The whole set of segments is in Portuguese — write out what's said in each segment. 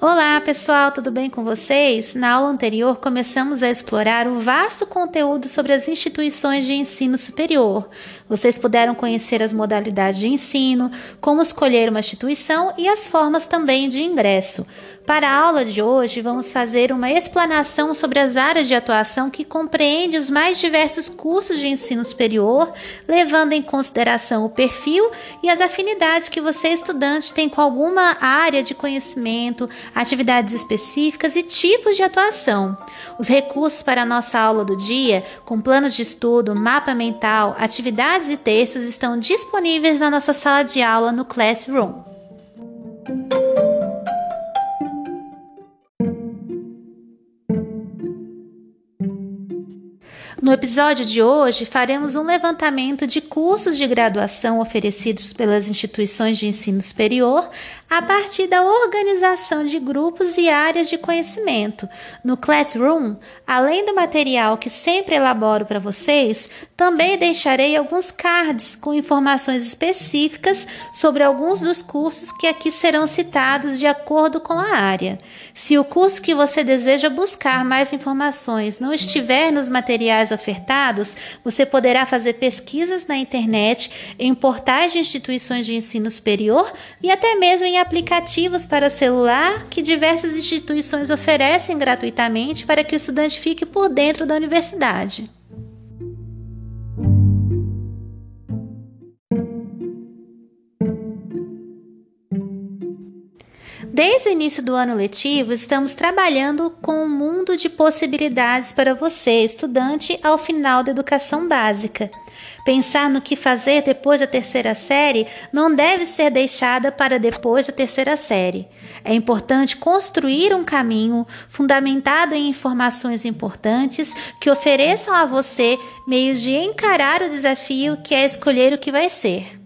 Olá, pessoal, tudo bem com vocês? Na aula anterior, começamos a explorar o vasto conteúdo sobre as instituições de ensino superior. Vocês puderam conhecer as modalidades de ensino, como escolher uma instituição e as formas também de ingresso. Para a aula de hoje, vamos fazer uma explanação sobre as áreas de atuação que compreende os mais diversos cursos de ensino superior, levando em consideração o perfil e as afinidades que você, estudante, tem com alguma área de conhecimento, atividades específicas e tipos de atuação. Os recursos para a nossa aula do dia, com planos de estudo, mapa mental, atividades e textos, estão disponíveis na nossa sala de aula no Classroom. No episódio de hoje, faremos um levantamento de cursos de graduação oferecidos pelas instituições de ensino superior a partir da organização de grupos e áreas de conhecimento. No Classroom, além do material que sempre elaboro para vocês, também deixarei alguns cards com informações específicas sobre alguns dos cursos que aqui serão citados de acordo com a área. Se o curso que você deseja buscar mais informações não estiver nos materiais materiais ofertados, você poderá fazer pesquisas na internet, em portais de instituições de ensino superior e até mesmo em aplicativos para celular que diversas instituições oferecem gratuitamente para que o estudante fique por dentro da universidade. Desde o início do ano letivo, estamos trabalhando com um mundo de possibilidades para você, estudante, ao final da educação básica. Pensar no que fazer depois da terceira série não deve ser deixada para depois da terceira série. É importante construir um caminho fundamentado em informações importantes que ofereçam a você meios de encarar o desafio que é escolher o que vai ser.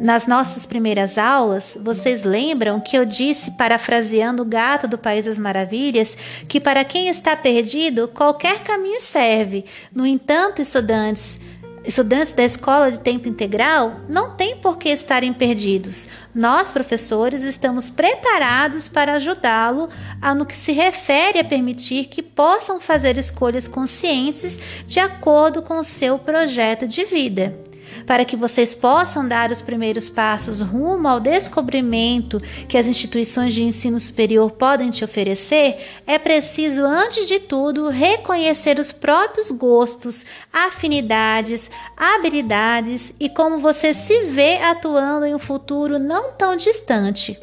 Nas nossas primeiras aulas, vocês lembram que eu disse, parafraseando o gato do País das Maravilhas, que para quem está perdido, qualquer caminho serve. No entanto, estudantes, estudantes da escola de tempo integral não têm por que estarem perdidos. Nós, professores, estamos preparados para ajudá-lo a no que se refere a permitir que possam fazer escolhas conscientes de acordo com o seu projeto de vida para que vocês possam dar os primeiros passos rumo ao descobrimento que as instituições de ensino superior podem te oferecer, é preciso, antes de tudo, reconhecer os próprios gostos, afinidades, habilidades e como você se vê atuando em um futuro não tão distante.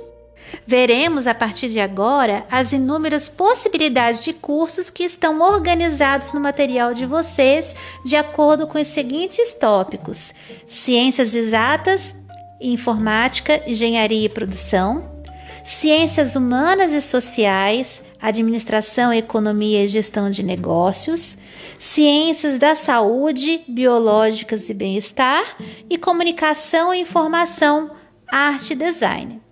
Veremos a partir de agora as inúmeras possibilidades de cursos que estão organizados no material de vocês de acordo com os seguintes tópicos: Ciências Exatas, Informática, Engenharia e Produção, Ciências Humanas e Sociais, Administração, Economia e Gestão de Negócios, Ciências da Saúde, Biológicas e Bem-Estar. E Comunicação e Informação, Arte e Design.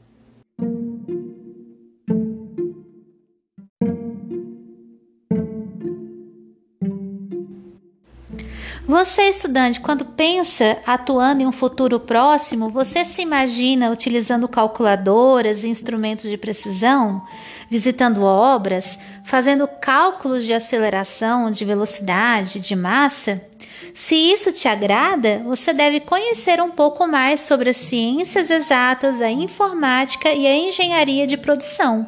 Você, estudante, quando pensa atuando em um futuro próximo, você se imagina utilizando calculadoras e instrumentos de precisão, visitando obras, fazendo cálculos de aceleração, de velocidade, de massa? Se isso te agrada, você deve conhecer um pouco mais sobre as ciências exatas, a informática e a engenharia de produção.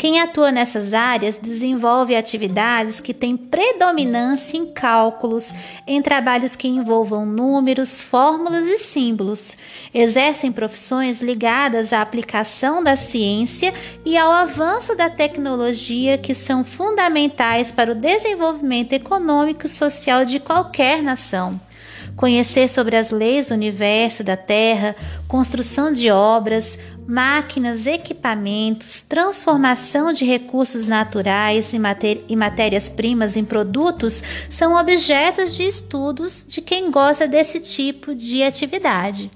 Quem atua nessas áreas desenvolve atividades que têm predominância em cálculos, em trabalhos que envolvam números, fórmulas e símbolos. Exercem profissões ligadas à aplicação da ciência e ao avanço da tecnologia que são fundamentais para o desenvolvimento econômico e social de qualquer nação conhecer sobre as leis do universo, da Terra, construção de obras, máquinas, equipamentos, transformação de recursos naturais e, matérias-primas em produtos são objetos de estudos de quem gosta desse tipo de atividade.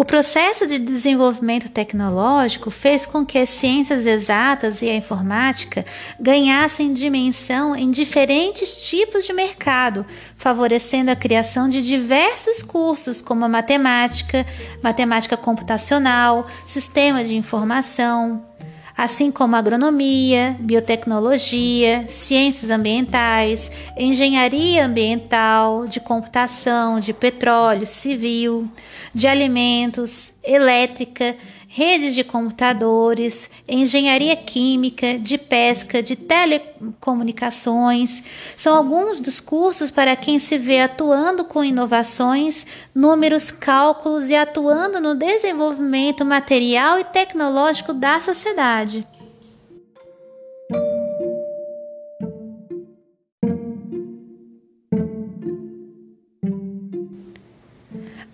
O processo de desenvolvimento tecnológico fez com que as ciências exatas e a informática ganhassem dimensão em diferentes tipos de mercado, favorecendo a criação de diversos cursos como matemática, matemática computacional, sistema de informação, assim como agronomia, biotecnologia, ciências ambientais, engenharia ambiental, de computação, de petróleo, civil, de alimentos, elétrica, redes de computadores, engenharia química, de pesca, de telecomunicações. São alguns dos cursos para quem se vê atuando com inovações, números, cálculos e atuando no desenvolvimento material e tecnológico da sociedade.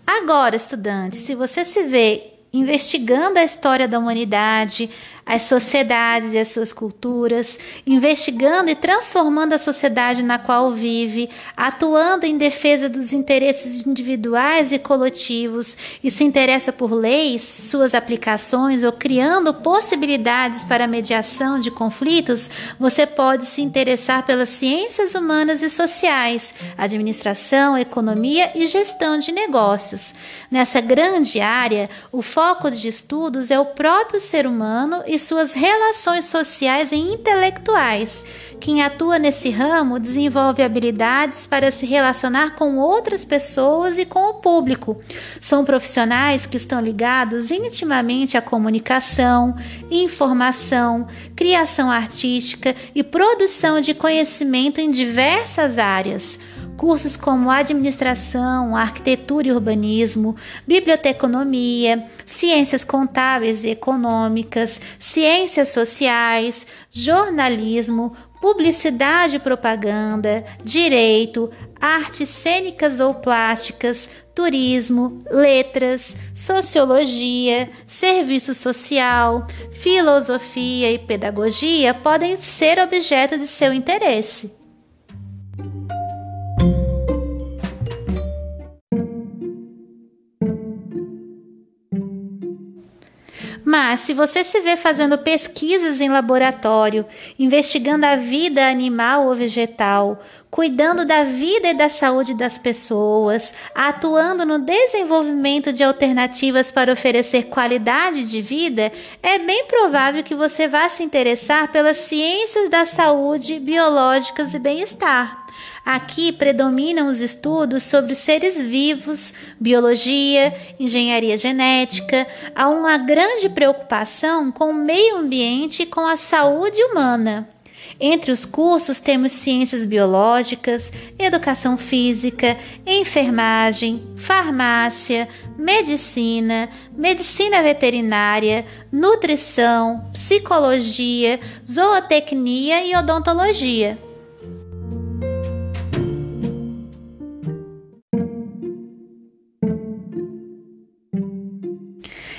Agora, estudante, se você se vê investigando a história da humanidade, as sociedades e as suas culturas, investigando e transformando a sociedade na qual vive, atuando em defesa dos interesses individuais e coletivos e se interessa por leis, suas aplicações ou criando possibilidades para mediação de conflitos, você pode se interessar pelas ciências humanas e sociais, administração, economia e gestão de negócios. Nessa grande área, o foco de estudos é o próprio ser humano e suas relações sociais e intelectuais. Quem atua nesse ramo desenvolve habilidades para se relacionar com outras pessoas e com o público. São profissionais que estão ligados intimamente à comunicação, informação, criação artística e produção de conhecimento em diversas áreas. Cursos como administração, arquitetura e urbanismo, biblioteconomia, ciências contábeis e econômicas, ciências sociais, jornalismo, publicidade e propaganda, direito, artes cênicas ou plásticas, turismo, letras, sociologia, serviço social, filosofia e pedagogia podem ser objeto de seu interesse. Mas se você se vê fazendo pesquisas em laboratório, investigando a vida animal ou vegetal, cuidando da vida e da saúde das pessoas, atuando no desenvolvimento de alternativas para oferecer qualidade de vida, é bem provável que você vá se interessar pelas ciências da saúde, biológicas e bem-estar. Aqui predominam os estudos sobre os seres vivos, biologia, engenharia genética. Há uma grande preocupação com o meio ambiente e com a saúde humana. Entre os cursos temos ciências biológicas, educação física, enfermagem, farmácia, medicina, medicina veterinária, nutrição, psicologia, zootecnia e odontologia.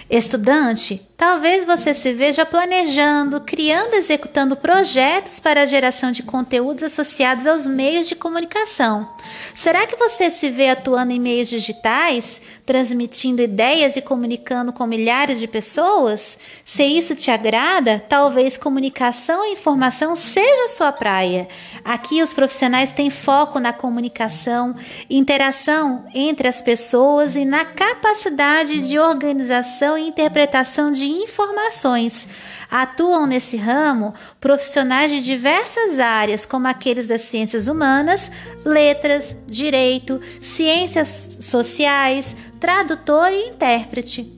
Estudante, talvez você se veja planejando, criando executando projetos para a geração de conteúdos associados aos meios de comunicação. Será que você se vê atuando em meios digitais, transmitindo ideias e comunicando com milhares de pessoas? Se isso te agrada, talvez comunicação e informação seja sua praia. Aqui os profissionais têm foco na comunicação, interação entre as pessoas e na capacidade de organização e interpretação de informações. Atuam nesse ramo profissionais de diversas áreas, como aqueles das ciências humanas, letras, direito, ciências sociais, tradutor e intérprete.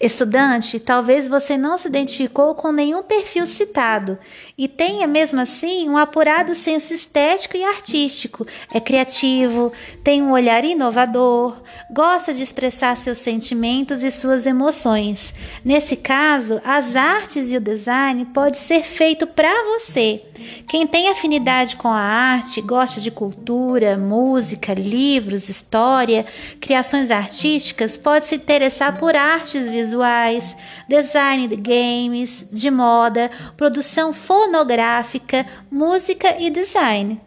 Estudante, talvez você não se identificou com nenhum perfil citado e tenha mesmo assim um apurado senso estético e artístico. É criativo, tem um olhar inovador, gosta de expressar seus sentimentos e suas emoções. Nesse caso, as artes e o design pode ser feito para você. Quem tem afinidade com a arte, gosta de cultura, música, livros, história, criações artísticas, pode se interessar por artes visuais visuais, design de games, de moda, produção fonográfica, música e design.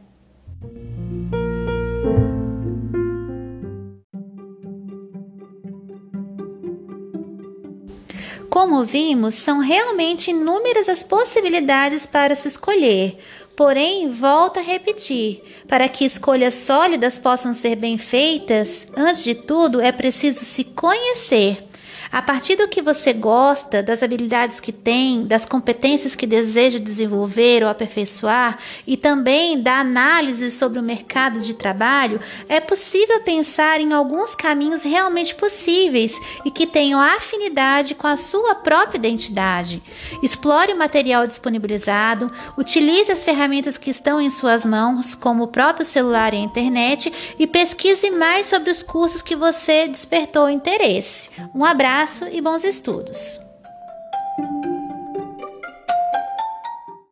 Como vimos, são realmente inúmeras as possibilidades para se escolher. Porém, volto a repetir: para que escolhas sólidas possam ser bem feitas, antes de tudo é preciso se conhecer. A partir do que você gosta, das habilidades que tem, das competências que deseja desenvolver ou aperfeiçoar e também da análise sobre o mercado de trabalho, é possível pensar em alguns caminhos realmente possíveis e que tenham afinidade com a sua própria identidade. Explore o material disponibilizado, utilize as ferramentas que estão em suas mãos, como o próprio celular e a internet, e pesquise mais sobre os cursos que você despertou interesse. Um abraço abraço e bons estudos!